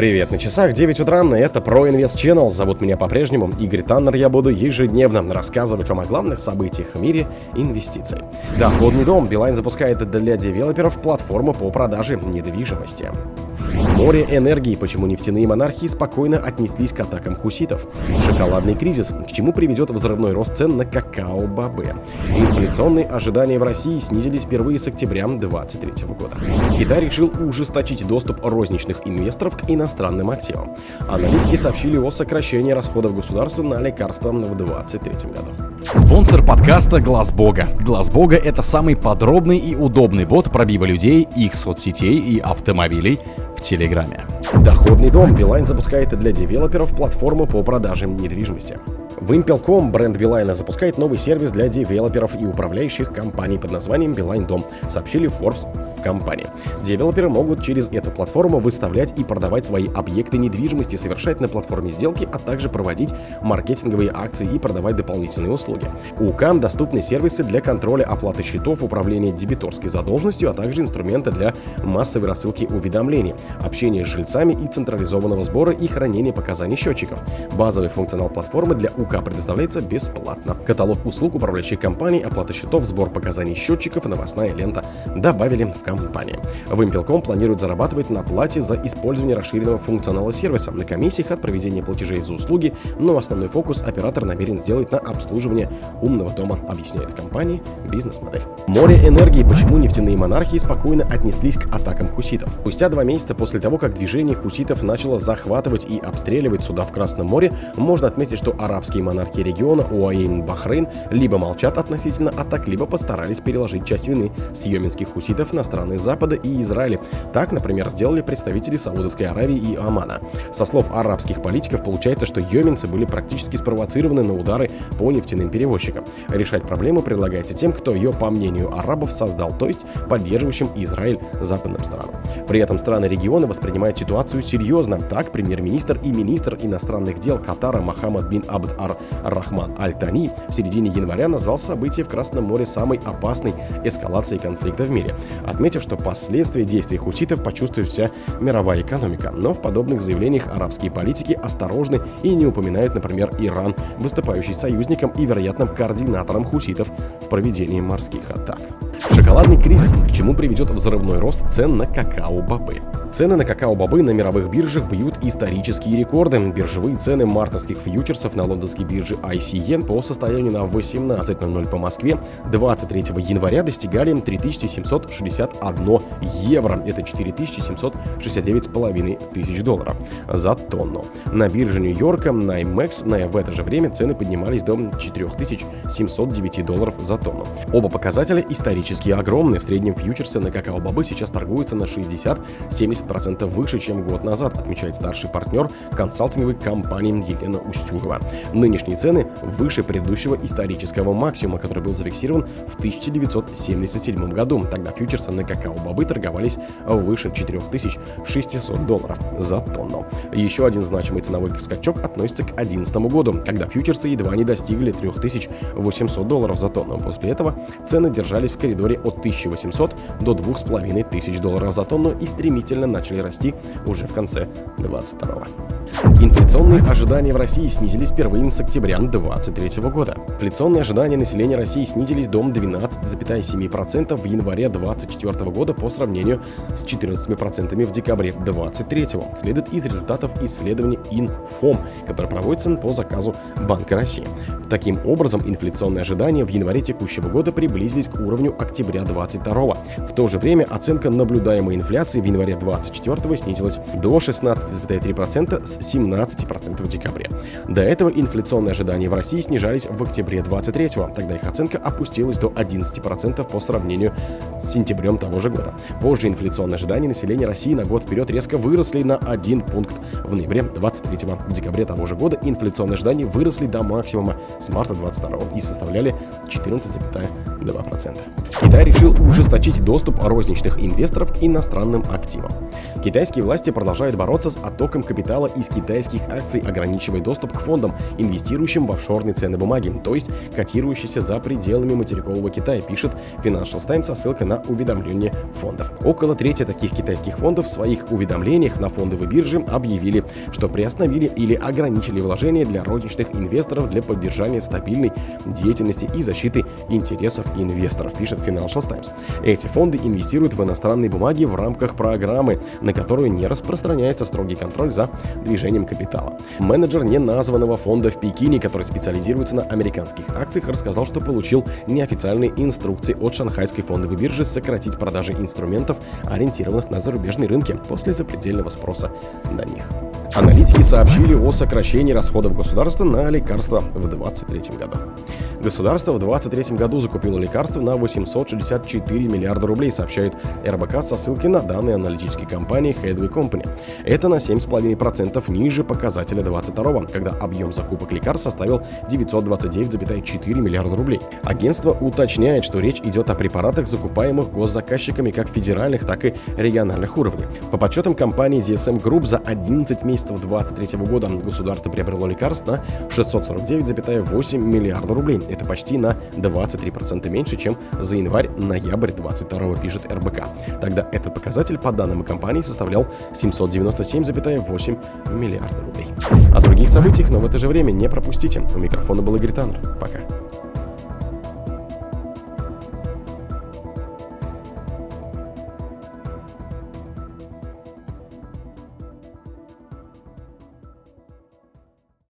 Привет, на часах 9 утра, и это ProInvest Channel. Зовут меня по-прежнему Игорь Таннер. Я буду ежедневно рассказывать вам о главных событиях в мире инвестиций. Доходный дом. Билайн запускает для девелоперов платформу по продаже недвижимости. Море энергии, почему нефтяные монархии спокойно отнеслись к атакам хуситов. Шоколадный кризис, к чему приведет взрывной рост цен на какао-бобы. Инфляционные ожидания в России снизились впервые с октября 2023 года. Китай решил ужесточить доступ розничных инвесторов к иностранным активам. Аналитики сообщили о сокращении расходов государства на лекарства в 2023 году. Спонсор подкаста Глаз Бога. Глаз Бога это самый подробный и удобный бот пробива людей, их соцсетей и автомобилей в Телеграме. Доходный дом. Билайн запускает для девелоперов платформу по продаже недвижимости. Вымпелком, бренд Билайна запускает новый сервис для девелоперов и управляющих компаний под названием Билайн Дом, сообщили Forbes компании. Девелоперы могут через эту платформу выставлять и продавать свои объекты недвижимости, совершать на платформе сделки, а также проводить маркетинговые акции и продавать дополнительные услуги. УКам доступны сервисы для контроля оплаты счетов, управления дебиторской задолженностью, а также инструменты для массовой рассылки уведомлений, общения с жильцами и централизованного сбора и хранения показаний счетчиков. Базовый функционал платформы для УК предоставляется бесплатно. Каталог услуг управляющей компании, оплата счетов, сбор показаний счетчиков, новостная лента добавили в компании. Вымпелком планирует зарабатывать на плате за использование расширенного функционала сервиса, на комиссиях от проведения платежей за услуги, но основной фокус оператор намерен сделать на обслуживание умного дома, объясняет в компании бизнес-модель. Море энергии. Почему нефтяные монархии спокойно отнеслись к атакам хуситов? Спустя два месяца после того, как движение хуситов начало захватывать и обстреливать суда в Красном море, можно отметить, что арабские монархии региона УАЭ Бахрейн либо молчат относительно атак, либо постарались переложить часть вины с хуситов на страны Запада и Израиля. Так, например, сделали представители Саудовской Аравии и Омана. Со слов арабских политиков получается, что йеменцы были практически спровоцированы на удары по нефтяным перевозчикам. Решать проблему предлагается тем, кто ее, по мнению арабов, создал, то есть поддерживающим Израиль западным странам. При этом страны региона воспринимают ситуацию серьезно. Так, премьер-министр и министр иностранных дел Катара Мохаммад бин Абд ар-Рахман Аль-Тани в середине января назвал события в Красном море самой опасной эскалацией конфликта в мире отметив, что последствия действий хуситов почувствует вся мировая экономика. Но в подобных заявлениях арабские политики осторожны и не упоминают, например, Иран, выступающий союзником и вероятным координатором хуситов в проведении морских атак. Шоколадный кризис, к чему приведет взрывной рост цен на какао-бобы. Цены на какао-бобы на мировых биржах бьют исторические рекорды. Биржевые цены мартовских фьючерсов на лондонской бирже ICE по состоянию на 18.00 по Москве 23 января достигали 3761 евро. Это 4769,5 тысяч долларов за тонну. На бирже Нью-Йорка на IMEX на в это же время цены поднимались до 4709 долларов за тонну. Оба показателя исторически огромны. В среднем фьючерсы на какао-бобы сейчас торгуются на 60-70 70% выше, чем год назад, отмечает старший партнер консалтинговой компании Елена Устюгова. Нынешние цены выше предыдущего исторического максимума, который был зафиксирован в 1977 году. Тогда фьючерсы на какао-бобы торговались выше 4600 долларов за тонну. Еще один значимый ценовой скачок относится к 2011 году, когда фьючерсы едва не достигли 3800 долларов за тонну. После этого цены держались в коридоре от 1800 до 2500 долларов за тонну и стремительно начали расти уже в конце 22 Инфляционные ожидания в России снизились впервые с октября 2023 года. Инфляционные ожидания населения России снизились до 12,7% в январе 2024 года по сравнению с 14% в декабре 2023. Следует из результатов исследования Инфом, которое проводится по заказу Банка России. Таким образом, инфляционные ожидания в январе текущего года приблизились к уровню октября 2022. В то же время оценка наблюдаемой инфляции в январе 2024 снизилась до 16,3% с 17% в декабре. До этого инфляционные ожидания в России снижались в октябре 23 тогда их оценка опустилась до 11% по сравнению с сентябрем того же года. Позже инфляционные ожидания населения России на год вперед резко выросли на 1 пункт в ноябре 23 В декабре того же года инфляционные ожидания выросли до максимума с марта 22 и составляли 14,5%. 2%. Китай решил ужесточить доступ розничных инвесторов к иностранным активам. Китайские власти продолжают бороться с оттоком капитала из китайских акций, ограничивая доступ к фондам, инвестирующим в офшорные ценные бумаги, то есть котирующиеся за пределами материкового Китая, пишет Financial Times со ссылкой на уведомление фондов. Около трети таких китайских фондов в своих уведомлениях на фондовой бирже объявили, что приостановили или ограничили вложения для розничных инвесторов для поддержания стабильной деятельности и защиты интересов инвесторов, пишет Financial Times. Эти фонды инвестируют в иностранные бумаги в рамках программы, на которую не распространяется строгий контроль за движением капитала. Менеджер неназванного фонда в Пекине, который специализируется на американских акциях, рассказал, что получил неофициальные инструкции от шанхайской фондовой биржи сократить продажи инструментов, ориентированных на зарубежные рынки после запредельного спроса на них. Аналитики сообщили о сокращении расходов государства на лекарства в 2023 году. Государство в 2023 году закупило лекарства на 864 миллиарда рублей, сообщает РБК со ссылки на данные аналитической компании Headway Company. Это на 7,5% ниже показателя 2022, когда объем закупок лекарств составил 929,4 миллиарда рублей. Агентство уточняет, что речь идет о препаратах, закупаемых госзаказчиками как федеральных, так и региональных уровней. По подсчетам компании DSM Group за 11 месяцев 2023 года государство приобрело лекарств на 649,8 миллиарда рублей. Это почти на 23% меньше, чем за январь-ноябрь 22 пишет РБК. Тогда этот показатель, по данным компании, составлял 797,8 миллиарда рублей. О других событиях, но в это же время не пропустите. У микрофона был Игорь Таннер. Пока.